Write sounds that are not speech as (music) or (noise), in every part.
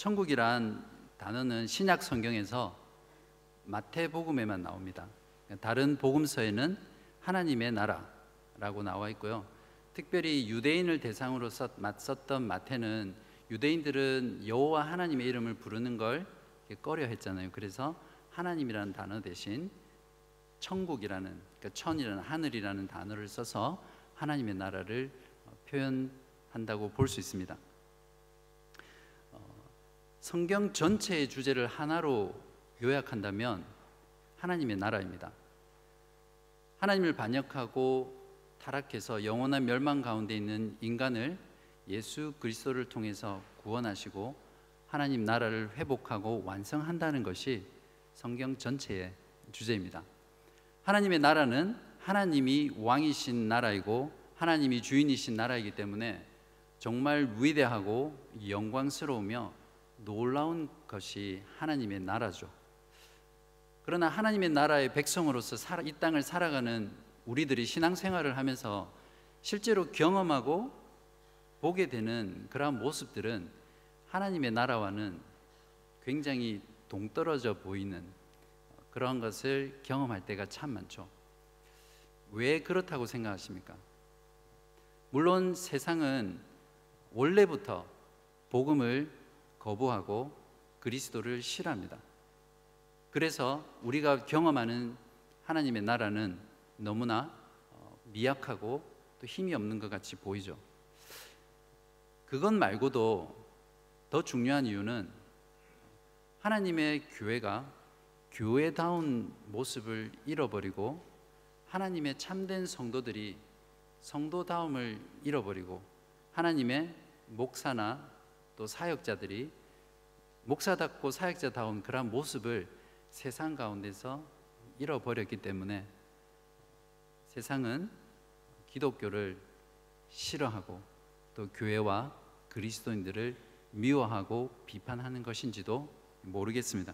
천국이란 단어는 신약 성경에서 마태복음에만 나옵니다. 다른 복음서에는 하나님의 나라라고 나와 있고요. 특별히 유대인을 대상으로 썼던 마태는 유대인들은 여호와 하나님의 이름을 부르는 걸 꺼려 했잖아요. 그래서 하나님이라는 단어 대신 천국이라는 그러니까 천이라는 하늘이라는 단어를 써서 하나님의 나라를 표현한다고 볼 수 있습니다. 어, 성경 전체의 주제를 하나로 요약한다면 하나님의 나라입니다. 하나님을 반역하고 타락해서 영원한 멸망 가운데 있는 인간을 예수 그리스도를 통해서 구원하시고 하나님 나라를 회복하고 완성한다는 것이 성경 전체의 주제입니다. 하나님의 나라는 하나님이 왕이신 나라이고 하나님이 주인이신 나라이기 때문에 정말 위대하고 영광스러우며 놀라운 것이 하나님의 나라죠. 그러나 하나님의 나라의 백성으로서 이 땅을 살아가는 우리들이 신앙생활을 하면서 실제로 경험하고 보게 되는 그러한 모습들은 하나님의 나라와는 굉장히 동떨어져 보이는 그러한 것을 경험할 때가 참 많죠. 왜 그렇다고 생각하십니까? 물론 세상은 원래부터 복음을 거부하고 그리스도를 싫어합니다. 그래서 우리가 경험하는 하나님의 나라는 너무나 어, 미약하고 또 힘이 없는 것 같이 보이죠. 그것 말고도 더 중요한 이유는 하나님의 교회가 교회다운 모습을 잃어버리고 하나님의 참된 성도들이 성도다움을 잃어버리고 하나님의 목사나 또 사역자들이 목사답고 사역자다운 그러한 모습을 세상 가운데서 잃어버렸기 때문에 세상은 기독교를 싫어하고 또 교회와 그리스도인들을 미워하고 비판하는 것인지도 모르겠습니다.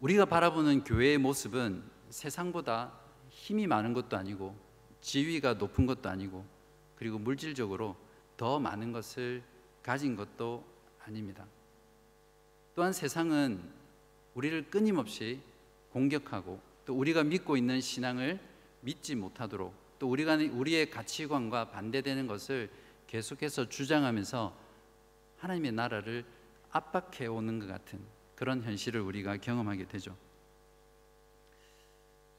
우리가 바라보는 교회의 모습은 세상보다 힘이 많은 것도 아니고 지위가 높은 것도 아니고 그리고 물질적으로 더 많은 것을 가진 것도 아닙니다. 또한 세상은 우리를 끊임없이 공격하고 또 우리가 믿고 있는 신앙을 믿지 못하도록 또 우리가 우리의 가치관과 반대되는 것을 계속해서 주장하면서 하나님의 나라를 압박해 오는 것 같은 그런 현실을 우리가 경험하게 되죠.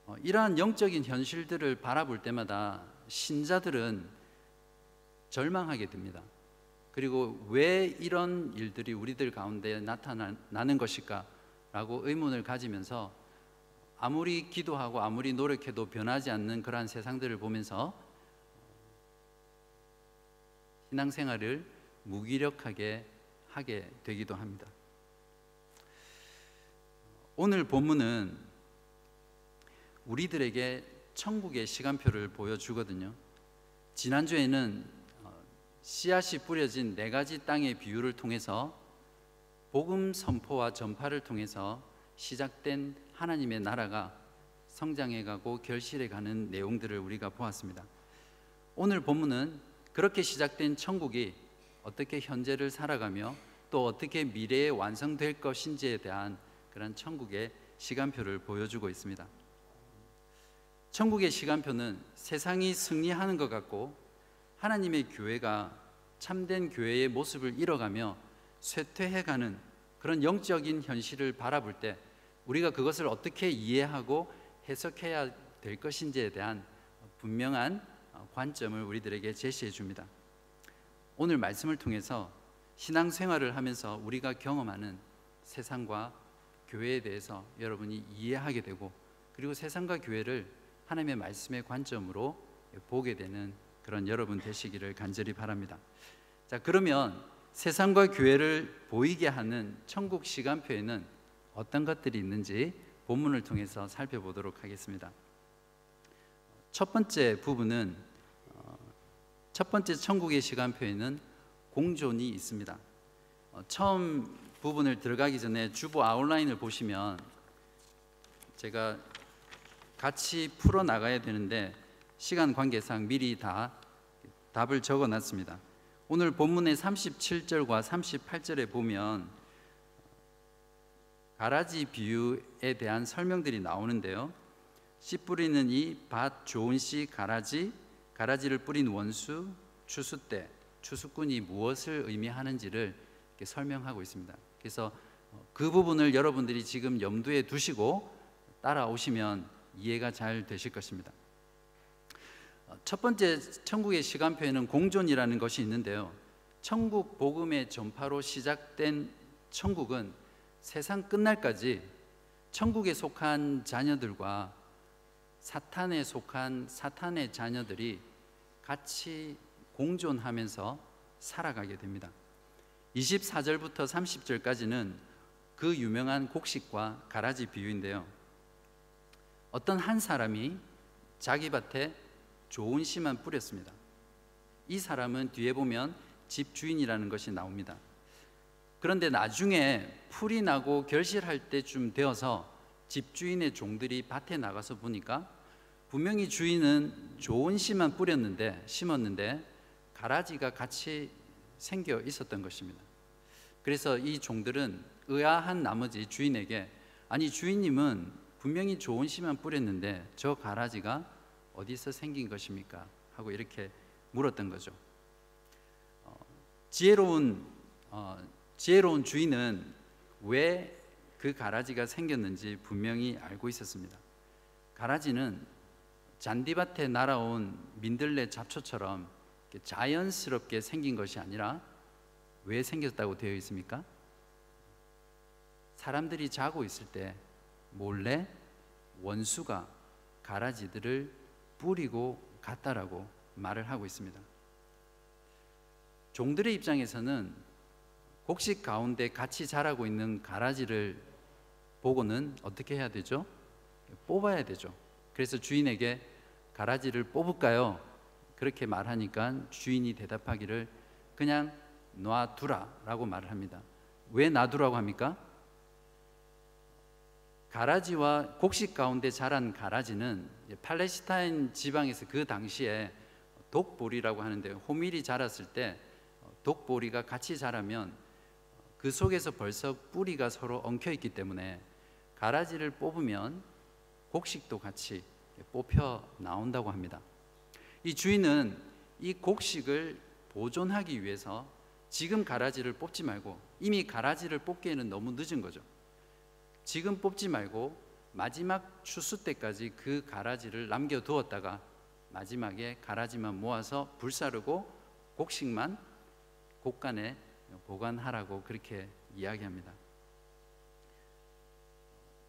어, 이러한 영적인 현실들을 바라볼 때마다 신자들은 절망하게 됩니다. 그리고 왜 이런 일들이 우리들 가운데 나타나는 것일까라고 의문을 가지면서 아무리 기도하고 아무리 노력해도 변하지 않는 그러한 세상들을 보면서 신앙생활을 무기력하게 하게 되기도 합니다. 오늘 본문은 우리들에게 천국의 시간표를 보여주거든요. 지난주에는 씨앗이 뿌려진 네 가지 땅의 비유를 통해서 복음 선포와 전파를 통해서 시작된 하나님의 나라가 성장해 가고 결실해 가는 내용들을 우리가 보았습니다. 오늘 본문은 그렇게 시작된 천국이 어떻게 현재를 살아가며 또 어떻게 미래에 완성될 것인지에 대한 그런 천국의 시간표를 보여주고 있습니다. 천국의 시간표는 세상이 승리하는 것 같고 하나님의 교회가 참된 교회의 모습을 잃어가며 쇠퇴해가는 그런 영적인 현실을 바라볼 때 우리가 그것을 어떻게 이해하고 해석해야 될 것인지에 대한 분명한 관점을 우리들에게 제시해 줍니다. 오늘 말씀을 통해서 신앙생활을 하면서 우리가 경험하는 세상과 교회에 대해서 여러분이 이해하게 되고 그리고 세상과 교회를 하나님의 말씀의 관점으로 보게 되는 그런 여러분 되시기를 간절히 바랍니다. 자, 그러면 세상과 교회를 보이게 하는 천국 시간표에는 어떤 것들이 있는지 본문을 통해서 살펴보도록 하겠습니다. 첫 번째 부분은 어, 첫 번째 천국의 시간표에는 공존이 있습니다. 어, 처음 부분을 들어가기 전에 주보 아웃라인을 보시면 제가 같이 풀어 나가야 되는데 시간 관계상 미리 다 답을 적어 놨습니다. 오늘 본문의 37절과 38절에 보면 가라지 비유에 대한 설명들이 나오는데요. 씨 뿌리는 이 밭 좋은 씨 가라지, 가라지를 뿌린 원수, 추수 때 추수꾼이 무엇을 의미하는지를 설명하고 있습니다. 그래서 그 부분을 여러분들이 지금 염두에 두시고 따라오시면 이해가 잘 되실 것입니다. 첫 번째 천국의 시간표에는 공존이라는 것이 있는데요. 천국 복음의 전파로 시작된 천국은 세상 끝날까지 천국에 속한 자녀들과 사탄에 속한 사탄의 자녀들이 같이 공존하면서 살아가게 됩니다. 24절부터 30절까지는 그 유명한 곡식과 가라지 비유인데요. 어떤 한 사람이 자기 밭에 좋은 씨만 뿌렸습니다. 이 사람은 뒤에 보면 집 주인이라는 것이 나옵니다. 그런데 나중에 풀이 나고 결실할 때쯤 되어서 집주인의 종들이 밭에 나가서 보니까 분명히 주인은 좋은 씨만 뿌렸는데 심었는데 가라지가 같이 생겨 있었던 것입니다. 그래서 이 종들은 의아한 나머지 주인에게 아니 주인님은 분명히 좋은 씨만 뿌렸는데 저 가라지가 어디서 생긴 것입니까? 하고 이렇게 물었던 거죠. 어, 지혜로운 어, 지혜로운 주인은 왜 그 가라지가 생겼는지 분명히 알고 있었습니다. 가라지는 잔디밭에 날아온 민들레 잡초처럼 자연스럽게 생긴 것이 아니라 왜 생겼다고 되어 있습니까? 사람들이 자고 있을 때 몰래 원수가 가라지들을 뿌리고 갔다라고 말을 하고 있습니다. 종들의 입장에서는 곡식 가운데 같이 자라고 있는 가라지를 보고는 어떻게 해야 되죠? 뽑아야 되죠. 그래서 주인에게 가라지를 뽑을까요? 그렇게 말하니까 주인이 대답하기를 그냥 놔두라 라고 말을 합니다. 왜 놔두라고 합니까? 가라지와 곡식 가운데 자란 가라지는 팔레스타인 지방에서 그 당시에 독보리라고 하는데 호밀이 자랐을 때 독보리가 같이 자라면 그 속에서 벌써 뿌리가 서로 엉켜 있기 때문에 가라지를 뽑으면 곡식도 같이 뽑혀 나온다고 합니다. 이 주인은 이 곡식을 보존하기 위해서 지금 가라지를 뽑지 말고 이미 가라지를 뽑기에는 너무 늦은 거죠. 지금 뽑지 말고 마지막 추수 때까지 그 가라지를 남겨두었다가 마지막에 가라지만 모아서 불사르고 곡식만 곡간에 보관하라고 그렇게 이야기합니다.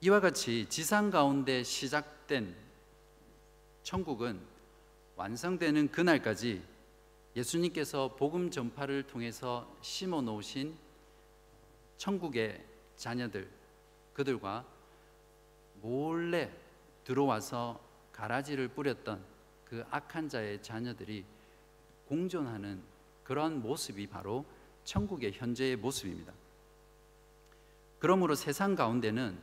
이와 같이 지상 가운데 시작된 천국은 완성되는 그날까지 예수님께서 복음 전파를 통해서 심어 놓으신 천국의 자녀들 그들과 몰래 들어와서 가라지를 뿌렸던 그 악한 자의 자녀들이 공존하는 그런 모습이 바로 천국의 현재의 모습입니다. 그러므로 세상 가운데는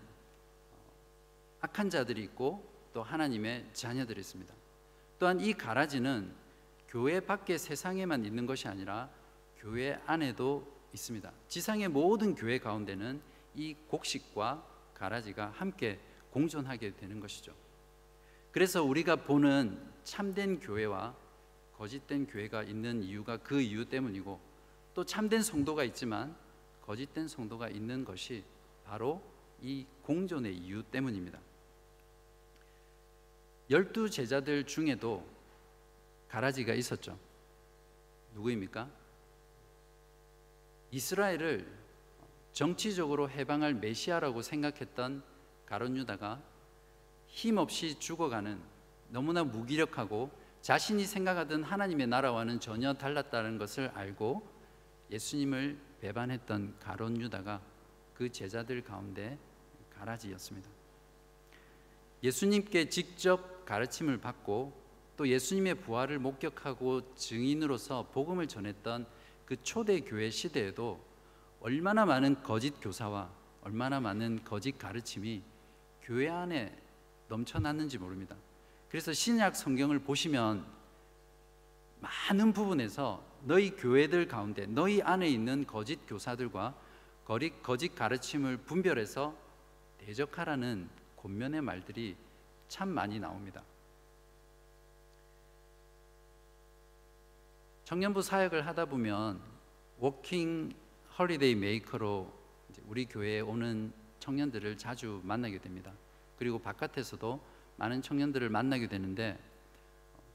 악한 자들이 있고 또 하나님의 자녀들이 있습니다. 또한 이 가라지는 교회 밖의 세상에만 있는 것이 아니라 교회 안에도 있습니다. 지상의 모든 교회 가운데는 이 곡식과 가라지가 함께 공존하게 되는 것이죠. 그래서 우리가 보는 참된 교회와 거짓된 교회가 있는 이유가 그 이유 때문이고 또 참된 성도가 있지만 거짓된 성도가 있는 것이 바로 이 공존의 이유 때문입니다. 열두 제자들 중에도 가라지가 있었죠. 누구입니까? 이스라엘을 정치적으로 해방할 메시아라고 생각했던 가론 유다가 힘없이 죽어가는 너무나 무기력하고 자신이 생각하던 하나님의 나라와는 전혀 달랐다는 것을 알고 예수님을 배반했던 가론 유다가 그 제자들 가운데 가라지였습니다. 예수님께 직접 가르침을 받고 또 예수님의 부활을 목격하고 증인으로서 복음을 전했던 그 초대 교회 시대에도 얼마나 많은 거짓 교사와 얼마나 많은 거짓 가르침이 교회 안에 넘쳐났는지 모릅니다. 그래서 신약 성경을 보시면 많은 부분에서 너희 교회들 가운데 너희 안에 있는 거짓 교사들과 거짓 가르침을 분별해서 대적하라는 권면의 말들이 참 많이 나옵니다. 청년부 사역을 하다 보면 working holiday maker로 우리 교회에 오는 청년들을 자주 만나게 됩니다. 그리고 바깥에서도 많은 청년들을 만나게 되는데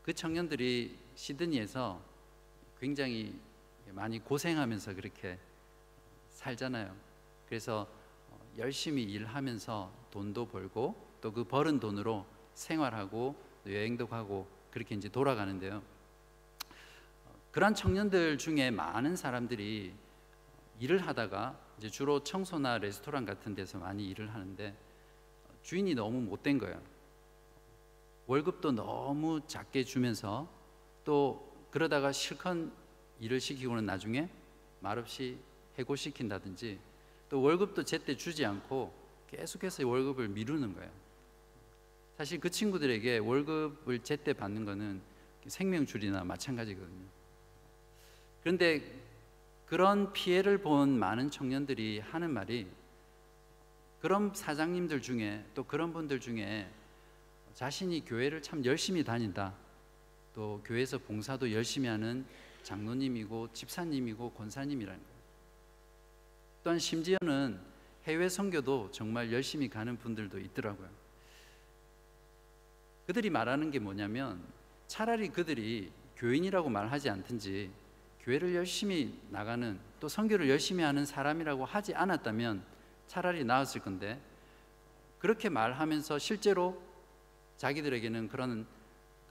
그 청년들이 시드니에서 굉장히 많이 고생하면서 그렇게 살잖아요. 그래서 열심히 일하면서 돈도 벌고 또 그 벌은 돈으로 생활하고 또 여행도 가고 그렇게 이제 돌아가는데요. 그런 청년들 중에 많은 사람들이 일을 하다가 이제 주로 청소나 레스토랑 같은 데서 많이 일을 하는데 주인이 너무 못된 거예요. 월급도 너무 작게 주면서 또 그러다가 실컷 일을 시키고는 나중에 말없이 해고시킨다든지 또 월급도 제때 주지 않고 계속해서 월급을 미루는 거예요. 사실 그 친구들에게 월급을 제때 받는 거는 생명줄이나 마찬가지거든요. 그런데 그런 피해를 본 많은 청년들이 하는 말이 그런 사장님들 중에 또 그런 분들 중에 자신이 교회를 참 열심히 다닌다. 또 교회에서 봉사도 열심히 하는 장로님이고 집사님이고 권사님이라는 거예요. 또한 심지어는 해외 선교도 정말 열심히 가는 분들도 있더라고요. 그들이 말하는 게 뭐냐면 차라리 그들이 교인이라고 말하지 않든지 교회를 열심히 나가는 또 선교를 열심히 하는 사람이라고 하지 않았다면 차라리 나았을 건데 그렇게 말하면서 실제로 자기들에게는 그런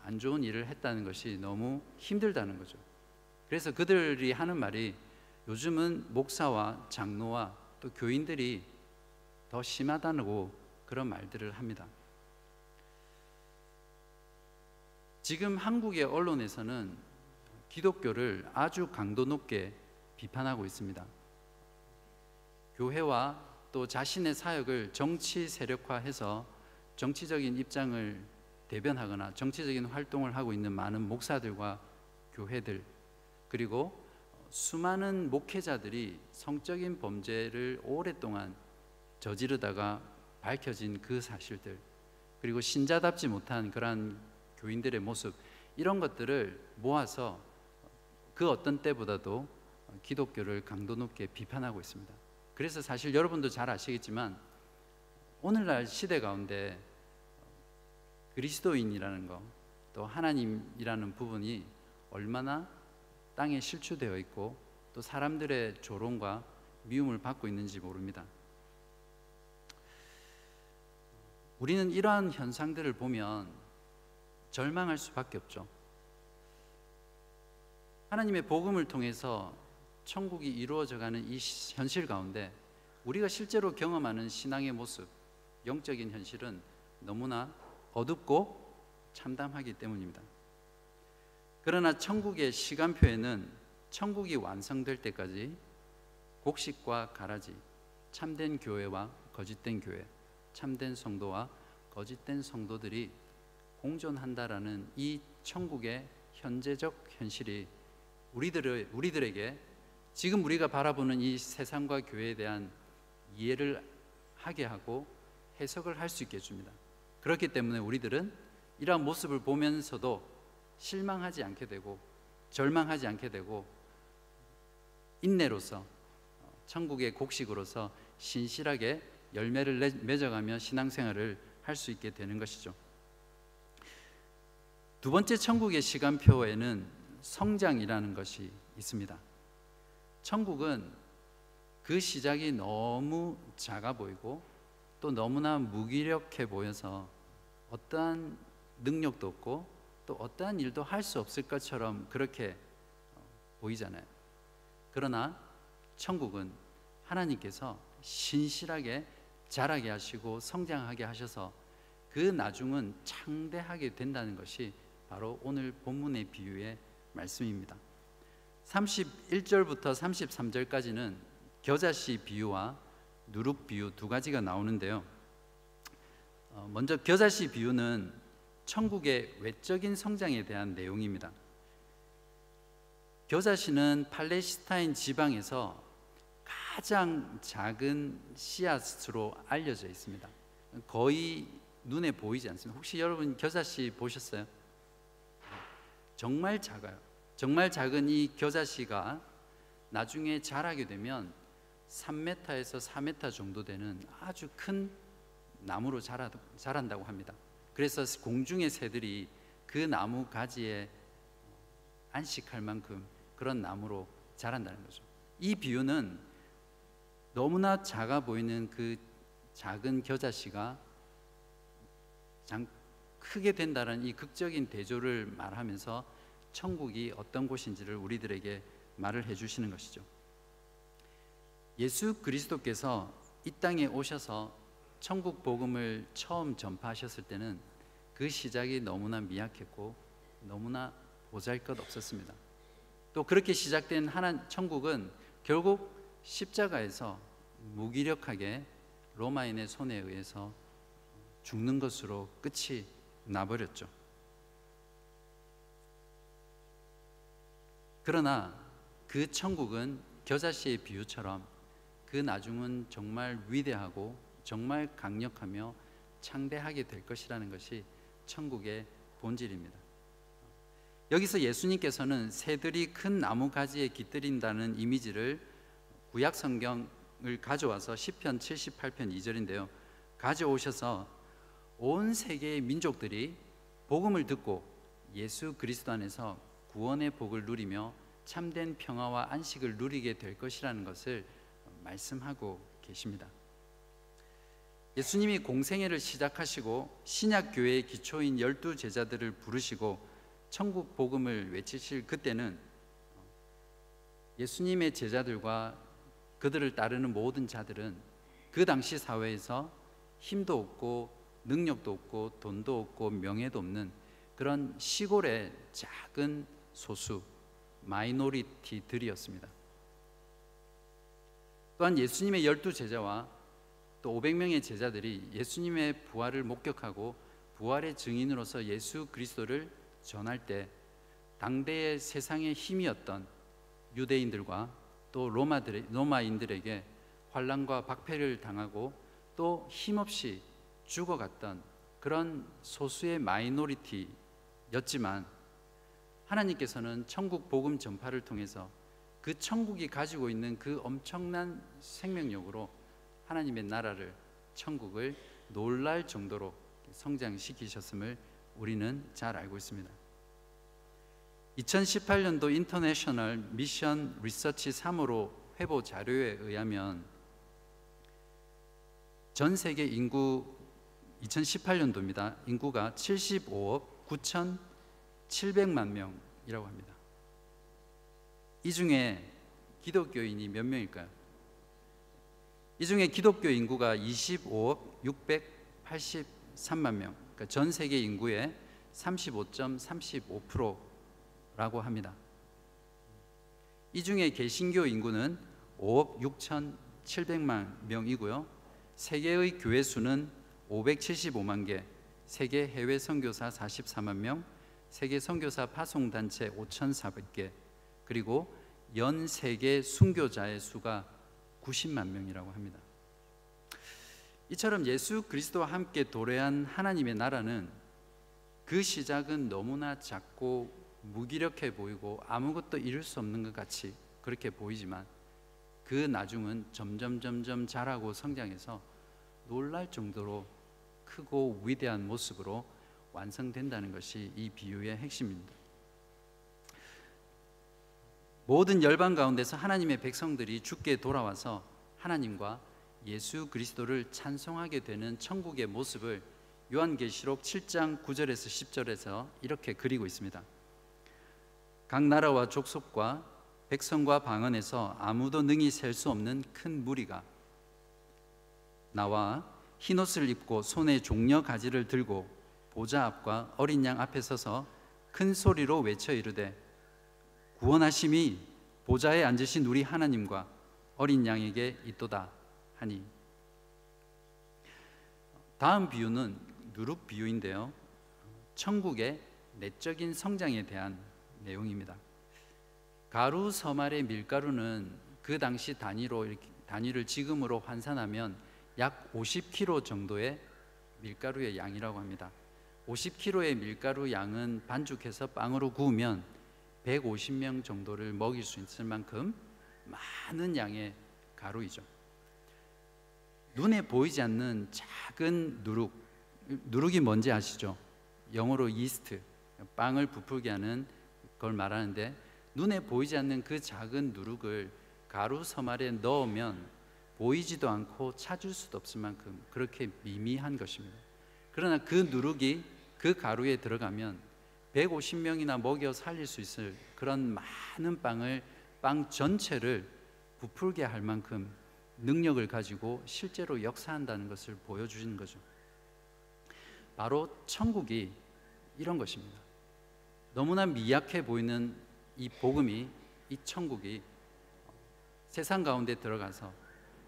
안 좋은 일을 했다는 것이 너무 힘들다는 거죠. 그래서 그들이 하는 말이 요즘은 목사와 장로와 또 교인들이 더 심하다고 그런 말들을 합니다. 지금 한국의 언론에서는 기독교를 아주 강도 높게 비판하고 있습니다. 교회와 또 자신의 사역을 정치 세력화해서 정치적인 입장을 대변하거나 정치적인 활동을 하고 있는 많은 목사들과 교회들 그리고 수많은 목회자들이 성적인 범죄를 오랫동안 저지르다가 밝혀진 그 사실들 그리고 신자답지 못한 그러한 교인들의 모습 이런 것들을 모아서 그 어떤 때보다도 기독교를 강도 높게 비판하고 있습니다. 그래서 사실 여러분도 잘 아시겠지만 오늘날 시대 가운데 그리스도인이라는 거, 또 하나님이라는 부분이 얼마나 땅에 실추되어 있고 또 사람들의 조롱과 미움을 받고 있는지 모릅니다. 우리는 이러한 현상들을 보면 절망할 수밖에 없죠. 하나님의 복음을 통해서 천국이 이루어져 가는 이 현실 가운데 우리가 실제로 경험하는 신앙의 모습, 영적인 현실은 너무나 어둡고 참담하기 때문입니다. 그러나 천국의 시간표에는 천국이 완성될 때까지 곡식과 가라지, 참된 교회와 거짓된 교회, 참된 성도와 거짓된 성도들이 공존한다라는 이 천국의 현재적 현실이 우리들을 우리들에게 지금 우리가 바라보는 이 세상과 교회에 대한 이해를 하게 하고 해석을 할 수 있게 해줍니다. 그렇기 때문에 우리들은 이러한 모습을 보면서도 실망하지 않게 되고 절망하지 않게 되고 인내로서 천국의 곡식으로서 신실하게 열매를 맺어가며 신앙생활을 할 수 있게 되는 것이죠. 두 번째 천국의 시간표에는 성장이라는 것이 있습니다. 천국은 그 시작이 너무 작아 보이고 또 너무나 무기력해 보여서 어떠한 능력도 없고 또 어떠한 일도 할 수 없을 것처럼 그렇게 어, 보이잖아요. 그러나 천국은 하나님께서 신실하게 자라게 하시고 성장하게 하셔서 그 나중은 창대하게 된다는 것이 바로 오늘 본문의 비유의 말씀입니다. 31절부터 33절까지는 겨자씨 비유와 누룩 비유 두 가지가 나오는데요. 어, 먼저 겨자씨 비유는 천국의 외적인 성장에 대한 내용입니다. 겨자씨는 팔레스타인 지방에서 가장 작은 씨앗으로 알려져 있습니다. 거의 눈에 보이지 않습니다. 혹시 여러분 겨자씨 보셨어요? 정말 작아요. 정말 작은 이 겨자씨가 나중에 자라게 되면 3m에서 4m 정도 되는 아주 큰 나무로 자라, 자란다고 합니다. 그래서 공중의 새들이 그 나무 가지에 안식할 만큼 그런 나무로 자란다는 거죠. 이 비유는 너무나 작아 보이는 그 작은 겨자씨가 장, 크게 된다는 이 극적인 대조를 말하면서 천국이 어떤 곳인지를 우리들에게 말을 해주시는 것이죠. 예수 그리스도께서 이 땅에 오셔서 천국 복음을 처음 전파하셨을 때는 그 시작이 너무나 미약했고 너무나 보잘 것 없었습니다. 또 그렇게 시작된 하나 천국은 결국 십자가에서 무기력하게 로마인의 손에 의해서 죽는 것으로 끝이 나버렸죠. 그러나 그 천국은 겨자씨의 비유처럼 그 나중은 정말 위대하고 정말 강력하며 창대하게 될 것이라는 것이 천국의 본질입니다. 여기서 예수님께서는 새들이 큰 나무 가지에 깃들인다는 이미지를 구약 성경을 가져와서 시편 78편 2절인데요. 가져오셔서 온 세계의 민족들이 복음을 듣고 예수 그리스도 안에서 구원의 복을 누리며 참된 평화와 안식을 누리게 될 것이라는 것을 말씀하고 계십니다. 예수님이 공생애를 시작하시고 신약 교회의 기초인 열두 제자들을 부르시고 천국 복음을 외치실 그때는 예수님의 제자들과 그들을 따르는 모든 자들은 그 당시 사회에서 힘도 없고 능력도 없고 돈도 없고 명예도 없는 그런 시골의 작은 소수 마이노리티들이었습니다. 또한 예수님의 열두 제자와 또 500명의 제자들이 예수님의 부활을 목격하고 부활의 증인으로서 예수 그리스도를 전할 때 당대의 세상의 힘이었던 유대인들과 또 로마들, 로마인들에게 환란과 박해를 당하고 또 힘없이 죽어갔던 그런 소수의 마이노리티였지만 하나님께서는 천국 복음 전파를 통해서 그 천국이 가지고 있는 그 엄청난 생명력으로 하나님의 나라를 천국을 놀랄 정도로 성장시키셨음을 우리는 잘 알고 있습니다. 2018년도 인터내셔널 미션 리서치 3호로 회보 자료에 의하면 전 세계 인구 2018년도입니다. 인구가 75억 9,700만 명이라고 합니다. 이 중에 기독교인이 몇 명일까요? 이 중에 기독교 인구가 25억 683만 명, 그러니까 전 세계 인구의 35.35%라고 합니다. 이 중에 개신교 인구는 5억 6,700만 명이고요. 세계의 교회 수는 575만 개, 세계 해외 선교사 44만 명, 세계 선교사 파송 단체 5,400개, 그리고 연 세계 순교자의 수가 90만 명이라고 합니다. 이처럼 예수 그리스도와 함께 도래한 하나님의 나라는 그 시작은 너무나 작고 무기력해 보이고 아무것도 이룰 수 없는 것 같이 그렇게 보이지만 그 나중은 점점 점점 자라고 성장해서 놀랄 정도로 크고 위대한 모습으로 완성된다는 것이 이 비유의 핵심입니다. 모든 열방 가운데서 하나님의 백성들이 죽게 돌아와서 하나님과 예수 그리스도를 찬송하게 되는 천국의 모습을 요한계시록 7장 9절에서 10절에서 이렇게 그리고 있습니다. 각 나라와 족속과 백성과 방언에서 아무도 능히 셀 수 없는 큰 무리가 나와 흰옷을 입고 손에 종려 가지를 들고 보좌 앞과 어린 양 앞에 서서 큰 소리로 외쳐 이르되 구원하심이 보좌에 앉으신 우리 하나님과 어린 양에게 있도다 하니. 다음 비유는 누룩 가루 서말의 밀가루는 그 당시 단위로 단위를 지금으로 환산하면 약 50kg 정도의 밀가루의 양이라고 합니다. 50kg의 밀가루 양은 반죽해서 빵으로 구우면 150명 정도를 먹일 수 있을 만큼 많은 양의 가루이죠. 눈에 보이지 않는 작은 누룩, 누룩이 뭔지 아시죠? 영어로 이스트, 빵을 부풀게 하는 걸 말하는데 눈에 보이지 않는 그 작은 누룩을 가루 서말에 넣으면 보이지도 않고 찾을 수도 없을 만큼 그렇게 미미한 것입니다. 그러나 그 누룩이 그 가루에 들어가면 150명이나 먹여 살릴 수 있을 그런 많은 빵을 빵 전체를 부풀게 할 만큼 능력을 가지고 실제로 역사한다는 것을 보여주시는 거죠. 바로 천국이 이런 것입니다. 너무나 미약해 보이는 이 복음이 이 천국이 세상 가운데 들어가서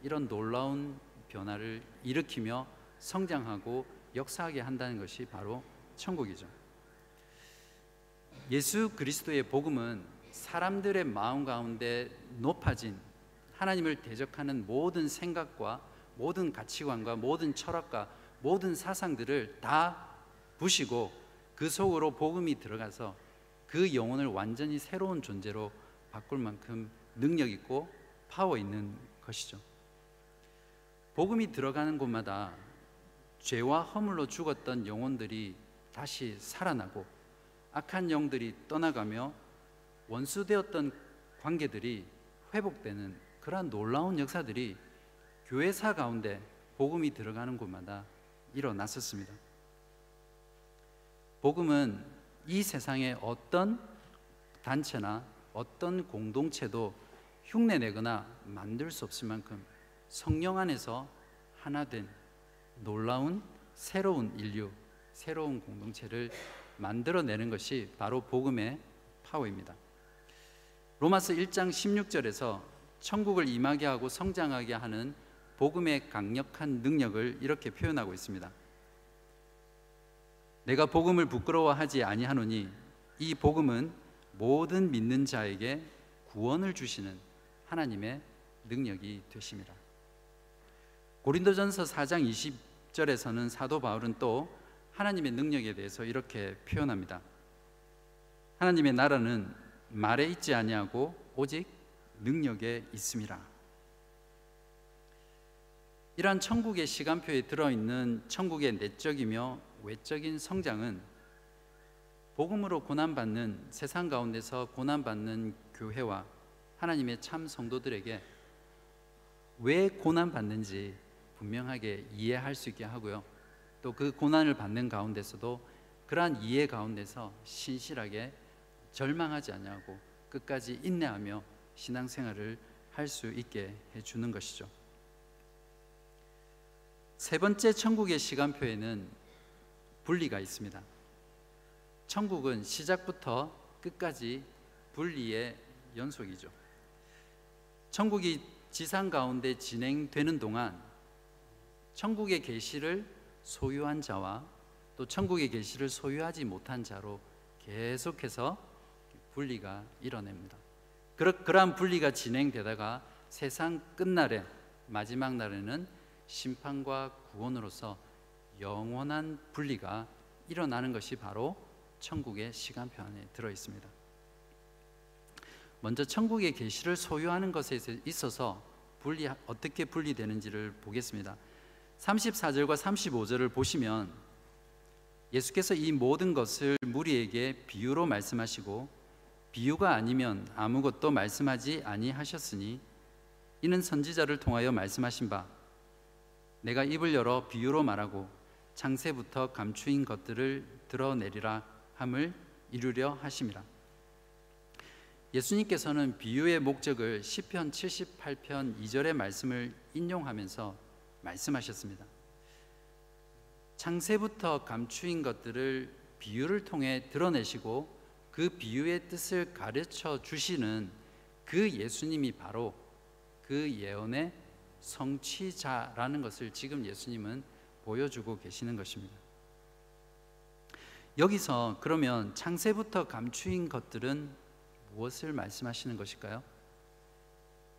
이런 놀라운 변화를 일으키며 성장하고 역사하게 한다는 것이 바로 천국이죠. 예수 그리스도의 복음은 사람들의 마음 가운데 높아진 하나님을 대적하는 모든 생각과 모든 가치관과 모든 철학과 모든 사상들을 다 부시고 그 속으로 복음이 들어가서 그 영혼을 완전히 새로운 존재로 바꿀 만큼 능력 있고 파워 있는 것이죠. 복음이 들어가는 곳마다 죄와 허물로 죽었던 영혼들이 다시 살아나고 악한 영들이 떠나가며 원수되었던 관계들이 회복되는 그러한 놀라운 역사들이 교회사 가운데 복음이 들어가는 곳마다 일어났었습니다. 복음은 이 세상의 어떤 단체나 어떤 공동체도 흉내내거나 만들 수 없을 만큼 성령 안에서 하나 된 놀라운 새로운 인류, 새로운 공동체를 만들어내는 것이 바로 복음의 파워입니다. 로마서 1장 16절에서 천국을 임하게 하고 성장하게 하는 복음의 강력한 능력을 이렇게 표현하고 있습니다. 내가 복음을 부끄러워하지 아니하노니 이 복음은 모든 믿는 자에게 구원을 주시는 하나님의 능력이 되심이라. 고린도전서 4장 20절에서는 사도 바울은 또 하나님의 능력에 대해서 이렇게 표현합니다. 하나님의 나라는 말에 있지 아니하고 오직 능력에 있음이라. 이러한 천국의 시간표에 들어 있는 천국의 내적이며 외적인 성장은 복음으로 고난받는 세상 가운데서 고난받는 교회와 하나님의 참 성도들에게 왜 고난받는지 분명하게 이해할 수 있게 하고요. 또 그 고난을 받는 가운데서도 그러한 이해 가운데서 신실하게 절망하지 아니하고 끝까지 인내하며 신앙생활을 할 수 있게 해 주는 것이죠. 세 번째 천국의 시간표에는 분리가 있습니다. 천국은 시작부터 끝까지 분리의 연속이죠. 천국이 지상 가운데 진행되는 동안 천국의 계시를 소유한 자와 또 천국의 계시를 소유하지 못한 자로 계속해서 분리가 일어납니다. 그러한 분리가 진행되다가 세상 끝날에 마지막 날에는 심판과 구원으로서 영원한 분리가 일어나는 것이 바로 천국의 시간표 안에 들어 있습니다. 먼저 천국의 계시를 소유하는 것에 있어서 분리 어떻게 분리되는지를 보겠습니다. 34절과 35절을 보시면 예수께서 이 모든 것을 무리에게 비유로 말씀하시고 비유가 아니면 아무것도 말씀하지 아니하셨으니 이는 선지자를 통하여 말씀하신 바 내가 입을 열어 비유로 말하고 창세부터 감추인 것들을 드러내리라 함을 이루려 하심이라. 예수님께서는 비유의 목적을 시편 78편 2절의 말씀을 인용하면서 말씀하셨습니다. 창세부터 감추인 것들을 비유를 통해 드러내시고 그 비유의 뜻을 가르쳐 주시는 그 예수님이 바로 그 예언의 성취자라는 것을 지금 예수님은 보여주고 계시는 것입니다. 여기서 그러면 창세부터 감추인 것들은 무엇을 말씀하시는 것일까요?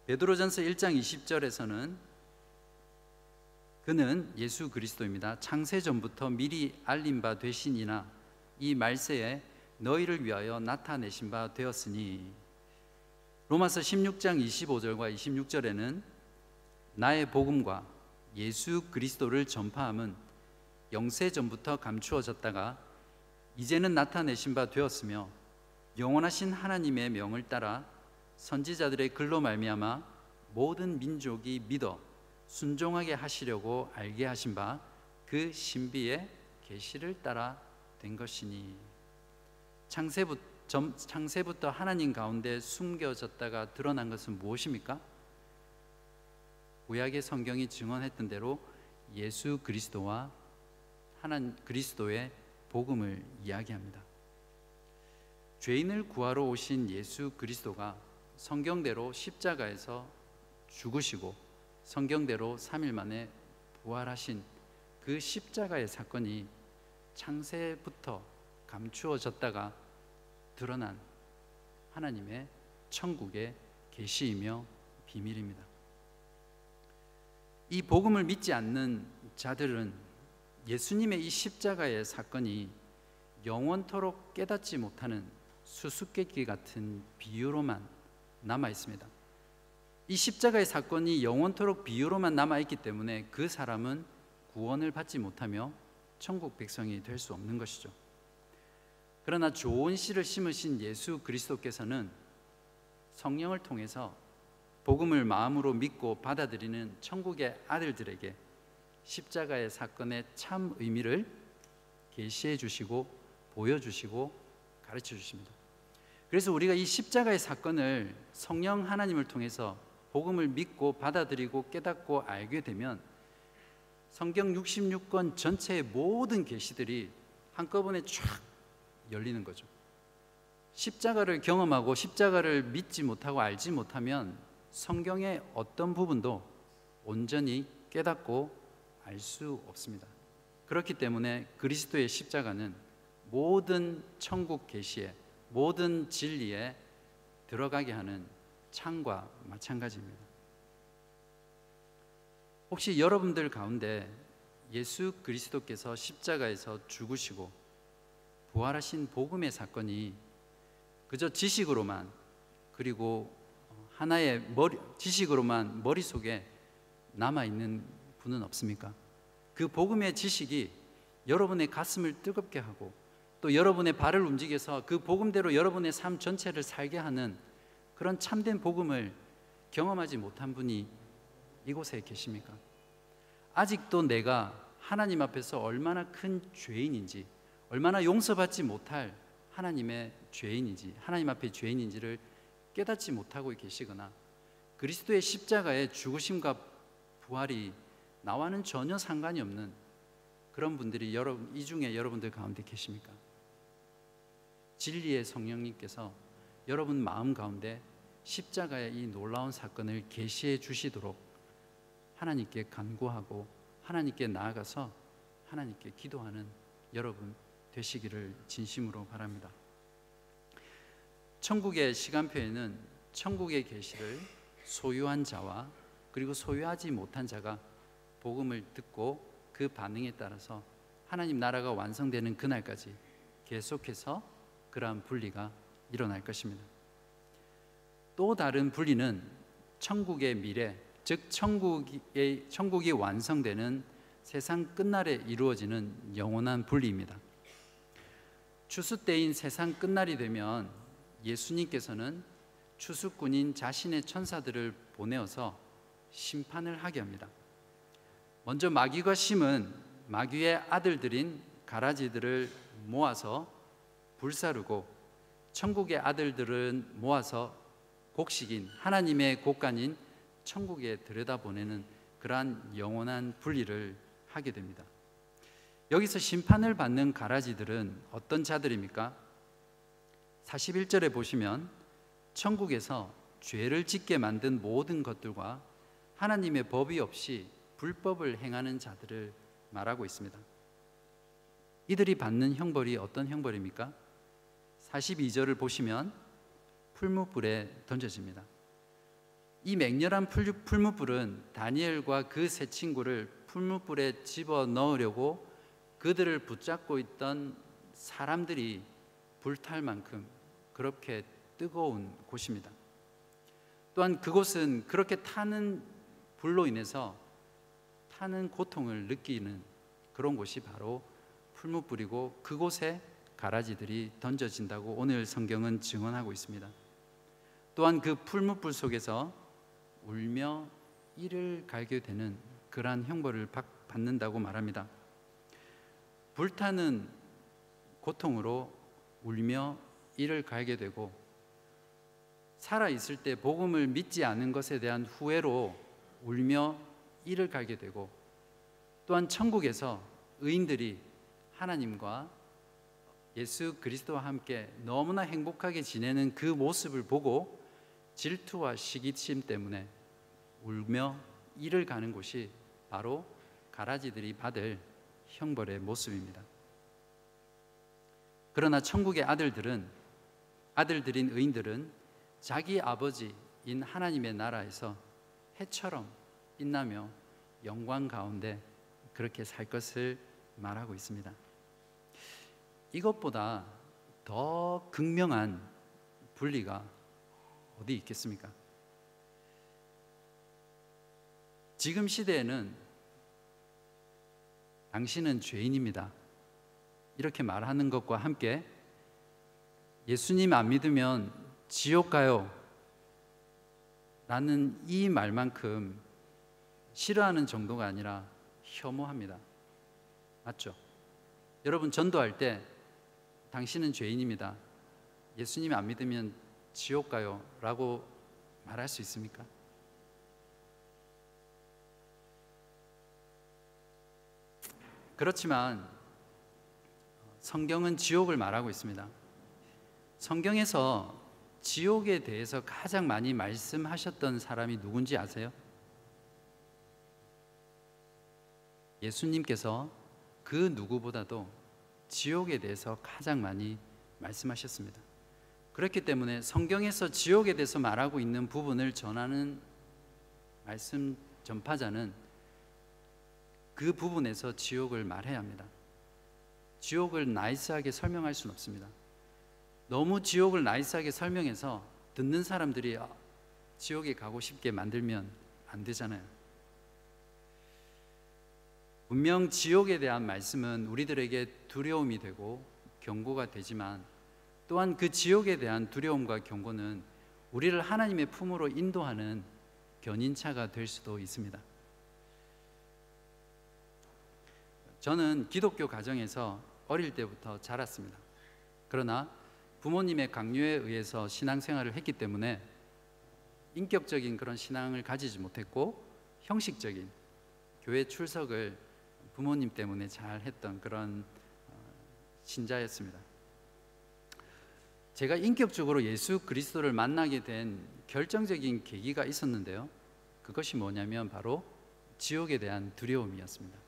베드로전서 1장 20절에서는 그는 예수 그리스도입니다. 창세 전부터 미리 알린 바 되시니나 이 말세에 너희를 위하여 나타내신 바 되었으니 로마서 16장 25절과 26절에는 나의 복음과 예수 그리스도를 전파함은 영세 전부터 감추어졌다가 이제는 나타내신 바 되었으며 영원하신 하나님의 명을 따라 선지자들의 글로 말미암아 모든 민족이 믿어 순종하게 하시려고 알게 하신 바 그 신비의 계시를 따라 된 것이니 창세부, 점, 창세부터 하나님 가운데 숨겨졌다가 드러난 것은 무엇입니까? 구약의 성경이 증언했던 대로 예수 그리스도와 하나님 그리스도의 복음을 이야기합니다. 죄인을 구하러 오신 예수 그리스도가 성경대로 십자가에서 죽으시고 성경대로 3일 만에 부활하신 그 십자가의 사건이 창세부터 감추어졌다가 드러난 하나님의 천국의 계시이며 비밀입니다. 이 복음을 믿지 않는 자들은 예수님의 이 십자가의 사건이 영원토록 깨닫지 못하는 수수께끼 같은 비유로만 남아 있습니다. 이 십자가의 사건이 영원토록 비유로만 남아 있기 때문에 그 사람은 구원을 받지 못하며 천국 백성이 될 수 없는 것이죠. 그러나 좋은 씨를 심으신 예수 그리스도께서는 성령을 통해서 복음을 마음으로 믿고 받아들이는 천국의 아들들에게 십자가의 사건의 참 의미를 계시해 주시고 보여 주시고 가르쳐 주십니다. 그래서 우리가 이 십자가의 사건을 성령 하나님을 통해서 복음을 믿고 받아들이고 깨닫고 알게 되면 성경 66권 전체의 모든 계시들이 한꺼번에 쫙 열리는 거죠. 십자가를 경험하고 십자가를 믿지 못하고 알지 못하면 성경의 어떤 부분도 온전히 깨닫고 알 수 없습니다. 그렇기 때문에 그리스도의 십자가는 모든 천국 계시에 모든 진리에 들어가게 하는 창과 마찬가지입니다. 혹시 여러분들 가운데 예수 그리스도께서 십자가에서 죽으시고 부활하신 복음의 사건이 그저 지식으로만 그리고 하나의 머리, 지식으로만 머릿속에 남아 있는 분은 없습니까? 그 복음의 지식이 여러분의 가슴을 뜨겁게 하고 또 여러분의 발을 움직여서 그 복음대로 여러분의 삶 전체를 살게 하는 그런 참된 복음을 경험하지 못한 분이 이곳에 계십니까? 아직도 내가 하나님 앞에서 얼마나 큰 죄인인지, 얼마나 용서받지 못할 하나님의 죄인인지, 하나님 앞에 죄인인지를 깨닫지 못하고 계시거나 그리스도의 십자가의 죽으심과 부활이 나와는 전혀 상관이 없는 그런 분들이 여러분 이 중에 여러분들 가운데 계십니까? 진리의 성령님께서 여러분 마음 가운데 십자가의 이 놀라운 사건을 계시해 주시도록 하나님께 간구하고 하나님께 나아가서 하나님께 기도하는 여러분 되시기를 진심으로 바랍니다. 천국의 시간표에는 천국의 계시를 소유한 자와 그리고 소유하지 못한 자가 복음을 듣고 그 반응에 따라서 하나님 나라가 완성되는 그날까지 계속해서 그러한 분리가 일어날 것입니다. 또 다른 분리는 천국의 미래, 즉 천국의 천국이 완성되는 세상 끝날에 이루어지는 영원한 분리입니다. 추수 때인 세상 끝날이 되면 예수님께서는 추수꾼인 자신의 천사들을 보내어서 심판을 하게 합니다. 먼저 마귀가 심은 마귀의 아들들인 가라지들을 모아서 불사르고 천국의 아들들은 모아서 곡식인 하나님의 곡간인 천국에 들여다보내는 그러한 영원한 분리를 하게 됩니다. 여기서 심판을 받는 가라지들은 어떤 자들입니까? 41절에 보시면 천국에서 죄를 짓게 만든 모든 것들과 하나님의 법이 없이 불법을 행하는 자들을 말하고 있습니다. 이들이 받는 형벌이 어떤 형벌입니까? 42절을 보시면 풀무불에 던져집니다. 이 맹렬한 풀무불은 다니엘과 그 세 친구를 풀무불에 집어 넣으려고 그들을 붙잡고 있던 사람들이 불탈 만큼 그렇게 뜨거운 곳입니다. 또한 그곳은 그렇게 타는 불로 인해서 타는 고통을 느끼는 그런 곳이 바로 풀무불이고 그곳에 가라지들이 던져진다고 오늘 성경은 증언하고 있습니다. 또한 그 풀무불 속에서 울며 이를 갈게 되는 그러한 형벌을 받는다고 말합니다. 불타는 고통으로 울며 이를 갈게 되고 살아 있을 때 복음을 믿지 않은 것에 대한 후회로 울며 이를 갈게 되고 또한 천국에서 의인들이 하나님과 예수 그리스도와 함께 너무나 행복하게 지내는 그 모습을 보고 질투와 시기심 때문에 울며 이를 가는 곳이 바로 가라지들이 받을 형벌의 모습입니다. 그러나 천국의 아들들은 아들들인 의인들은 자기 아버지인 하나님의 나라에서 해처럼 빛나며 영광 가운데 그렇게 살 것을 말하고 있습니다. 이것보다 더 극명한 분리가 어디 있겠습니까? 지금 시대에는 당신은 죄인입니다. 이렇게 말하는 것과 함께 예수님 안 믿으면 지옥 가요. 라는 이 말만큼 싫어하는 정도가 아니라 혐오합니다. 맞죠? 여러분 전도할 때 당신은 죄인입니다. 예수님 안 믿으면 지옥 가요. 라고 말할 수 있습니까? 그렇지만 성경은 지옥을 말하고 있습니다. 성경에서 지옥에 대해서 가장 많이 말씀하셨던 사람이 누군지 아세요? 예수님께서 그 누구보다도 지옥에 대해서 가장 많이 말씀하셨습니다. 그렇기 때문에 성경에서 지옥에 대해서 말하고 있는 부분을 전하는 말씀 전파자는 그 부분에서 지옥을 말해야 합니다. 지옥을 nice하게 설명할 수는 없습니다. 너무 지옥을 nice하게 설명해서 듣는 사람들이 아, 지옥에 가고 싶게 만들면 안 되잖아요. 분명 지옥에 대한 말씀은 우리들에게 두려움이 되고 경고가 되지만 또한 그 지옥에 대한 두려움과 경고는 우리를 하나님의 품으로 인도하는 견인차가 될 수도 있습니다. 저는 기독교 가정에서 어릴 때부터 자랐습니다. 그러나 부모님의 강요에 의해서 신앙생활을 했기 때문에 인격적인 그런 신앙을 가지지 못했고 형식적인 교회 출석을 부모님 때문에 잘 했던 그런 어, 신자였습니다. 제가 인격적으로 예수 그리스도를 만나게 된 결정적인 계기가 있었는데요. 그것이 뭐냐면 바로 지옥에 대한 두려움이었습니다.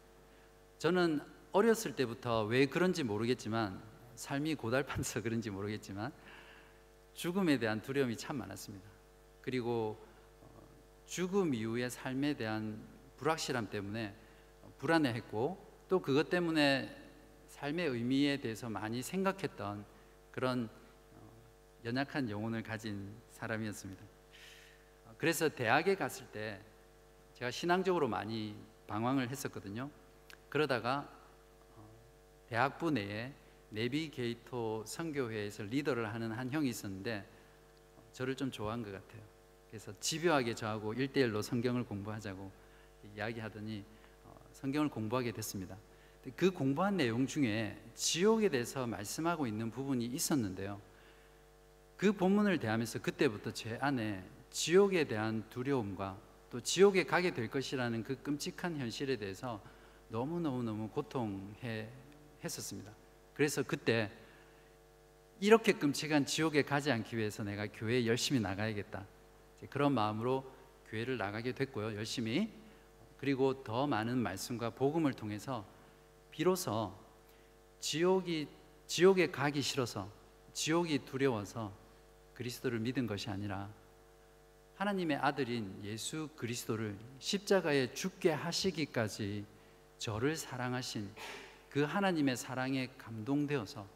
저는 어렸을 때부터 왜 그런지 모르겠지만 삶이 고달판서 (laughs) 그런지 모르겠지만 죽음에 대한 두려움이 참 많았습니다. 그리고 어, 죽음 이후의 삶에 대한 불확실함 때문에 불안해했고 또 그것 때문에 삶의 의미에 대해서 많이 생각했던 그런 어, 연약한 영혼을 가진 사람이었습니다. 그래서 대학에 갔을 때 제가 신앙적으로 많이 방황을 했었거든요. 그러다가 어, 대학부 내에 내비게이터 선교회에서 리더를 하는 한 형이 있었는데 저를 좀 좋아한 것 같아요. 그래서 집요하게 저하고 일대일로 성경을 공부하자고 이야기하더니 어, 성경을 공부하게 됐습니다. 그 공부한 내용 중에 지옥에 대해서 말씀하고 있는 부분이 있었는데요. 그 본문을 대하면서 그때부터 제 안에 지옥에 대한 두려움과 또 지옥에 가게 될 것이라는 그 끔찍한 현실에 대해서 너무너무너무 고통해 했었습니다. 그래서 그때 이렇게 끔찍한 지옥에 가지 않기 위해서 내가 교회에 열심히 나가야겠다. 그런 마음으로 교회를 나가게 됐고요. 열심히. 그리고 더 많은 말씀과 복음을 통해서 비로소 지옥이 지옥에 가기 싫어서 지옥이 두려워서 그리스도를 믿은 것이 아니라 하나님의 아들인 예수 그리스도를 십자가에 죽게 하시기까지 저를 사랑하신 그 하나님의 사랑에 감동되어서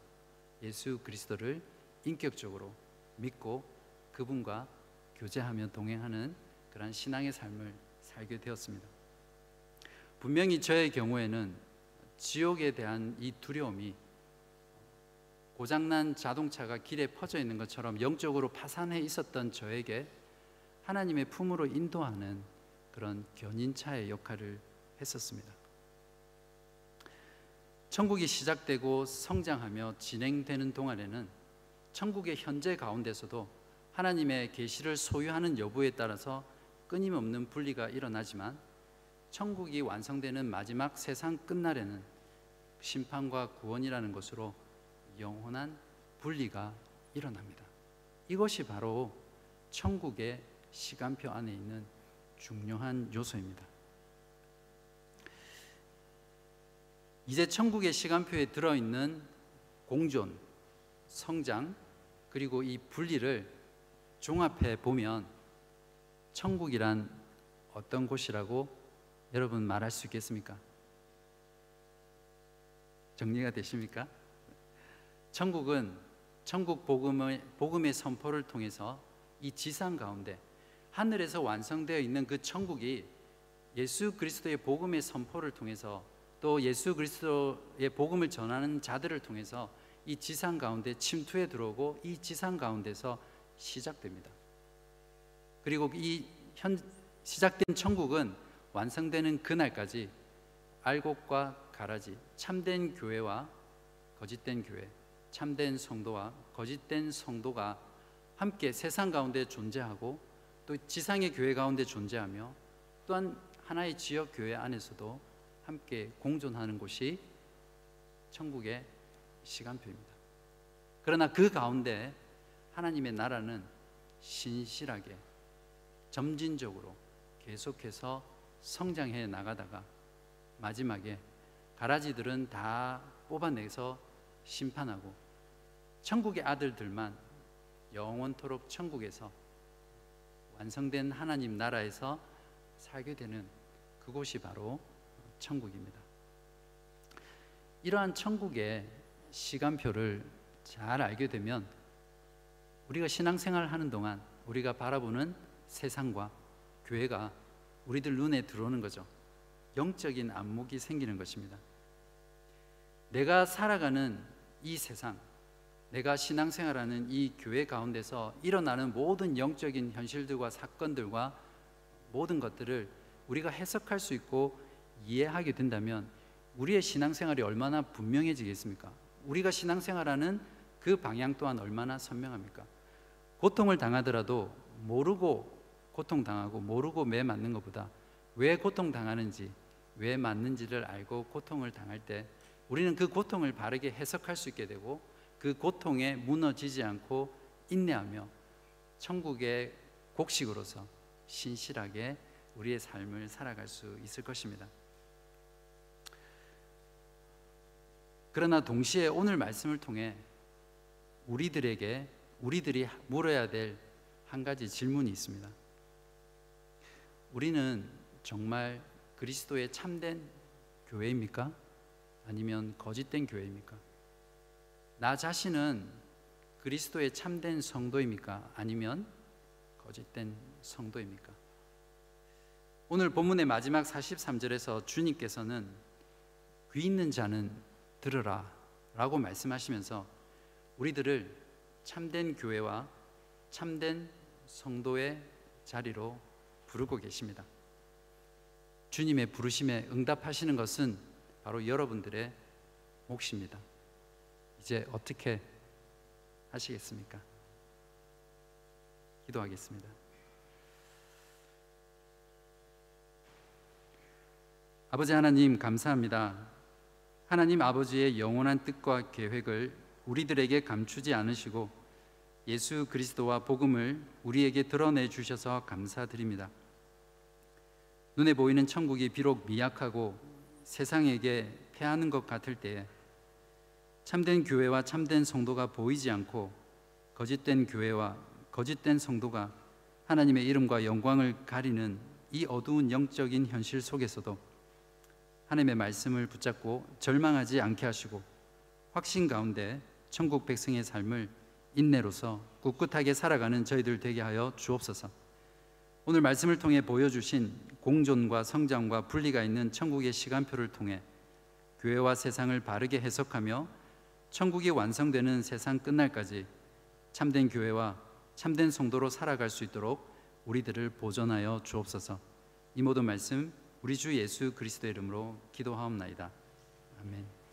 예수 그리스도를 인격적으로 믿고 그분과 교제하며 동행하는 그러한 신앙의 삶을 살게 되었습니다. 분명히 저의 경우에는 지옥에 대한 이 두려움이 고장난 자동차가 길에 퍼져 있는 것처럼 영적으로 파산해 있었던 저에게 하나님의 품으로 인도하는 그런 견인차의 역할을 했었습니다. 천국이 시작되고 성장하며 진행되는 동안에는 천국의 현재 가운데서도 하나님의 계시를 소유하는 여부에 따라서 끊임없는 분리가 일어나지만 천국이 완성되는 마지막 세상 끝날에는 심판과 구원이라는 것으로 영원한 분리가 일어납니다. 이것이 바로 천국의 시간표 안에 있는 중요한 요소입니다. 이제 천국의 시간표에 들어있는 공존, 성장, 그리고 이 분리를 종합해 보면 천국이란 어떤 곳이라고 여러분 말할 수 있겠습니까? 정리가 되십니까? 천국은 천국 복음의, 복음의 선포를 통해서 이 지상 가운데 하늘에서 완성되어 있는 그 천국이 예수 그리스도의 복음의 선포를 통해서 또 예수 그리스도의 복음을 전하는 자들을 통해서 이 지상 가운데 침투해 들어오고 이 지상 가운데서 시작됩니다. 그리고 이 현, 시작된 천국은 완성되는 그날까지 알곡과 가라지, 참된 교회와 거짓된 교회, 참된 성도와 거짓된 성도가 함께 세상 가운데 존재하고 또 지상의 교회 가운데 존재하며 또한 하나의 지역 교회 안에서도 함께 공존하는 곳이 천국의 시간표입니다. 그러나 그 가운데 하나님의 나라는 신실하게 점진적으로 계속해서 성장해 나가다가 마지막에 가라지들은 다 뽑아내서 심판하고 천국의 아들들만 영원토록 천국에서 완성된 하나님 나라에서 살게 되는 그곳이 바로 천국입니다. 이러한 천국의 시간표를 잘 알게 되면 우리가 신앙생활 하는 동안 우리가 바라보는 세상과 교회가 우리들 눈에 들어오는 거죠. 영적인 안목이 생기는 것입니다. 내가 살아가는 이 세상, 내가 신앙생활하는 이 교회 가운데서 일어나는 모든 영적인 현실들과 사건들과 모든 것들을 우리가 해석할 수 있고 이해하게 된다면 우리의 신앙생활이 얼마나 분명해지겠습니까? 우리가 신앙생활하는 그 방향 또한 얼마나 선명합니까? 고통을 당하더라도 모르고 고통 당하고 모르고 매 맞는 것보다 왜 고통 당하는지 왜 맞는지를 알고 고통을 당할 때 우리는 그 고통을 바르게 해석할 수 있게 되고 그 고통에 무너지지 않고 인내하며 천국의 곡식으로서 신실하게 우리의 삶을 살아갈 수 있을 것입니다. 그러나 동시에 오늘 말씀을 통해 우리들에게 우리들이 물어야 될 한 가지 질문이 있습니다. 우리는 정말 그리스도의 참된 교회입니까? 아니면 거짓된 교회입니까? 나 자신은 그리스도의 참된 성도입니까? 아니면 거짓된 성도입니까? 오늘 본문의 마지막 43절에서 주님께서는 귀 있는 자는 들으라 라고 말씀하시면서 우리들을 참된 교회와 참된 성도의 자리로 부르고 계십니다. 주님의 부르심에 응답하시는 것은 바로 여러분들의 몫입니다. 이제 어떻게 하시겠습니까? 기도하겠습니다. 아버지 하나님 감사합니다. 하나님 아버지의 영원한 뜻과 계획을 우리들에게 감추지 않으시고 예수 그리스도와 복음을 우리에게 드러내 주셔서 감사드립니다. 눈에 보이는 천국이 비록 미약하고 세상에게 패하는 것 같을 때에 참된 교회와 참된 성도가 보이지 않고 거짓된 교회와 거짓된 성도가 하나님의 이름과 영광을 가리는 이 어두운 영적인 현실 속에서도 하나님의 말씀을 붙잡고 절망하지 않게 하시고 확신 가운데 천국 백성의 삶을 인내로서 꿋꿋하게 살아가는 저희들 되게 하여 주옵소서. 오늘 말씀을 통해 보여주신 공존과 성장과 분리가 있는 천국의 시간표를 통해 교회와 세상을 바르게 해석하며 천국이 완성되는 세상 끝날까지 참된 교회와 참된 성도로 살아갈 수 있도록 우리들을 보존하여 주옵소서. 이 모든 말씀 우리 주 예수 그리스도의 이름으로 기도하옵나이다. 아멘.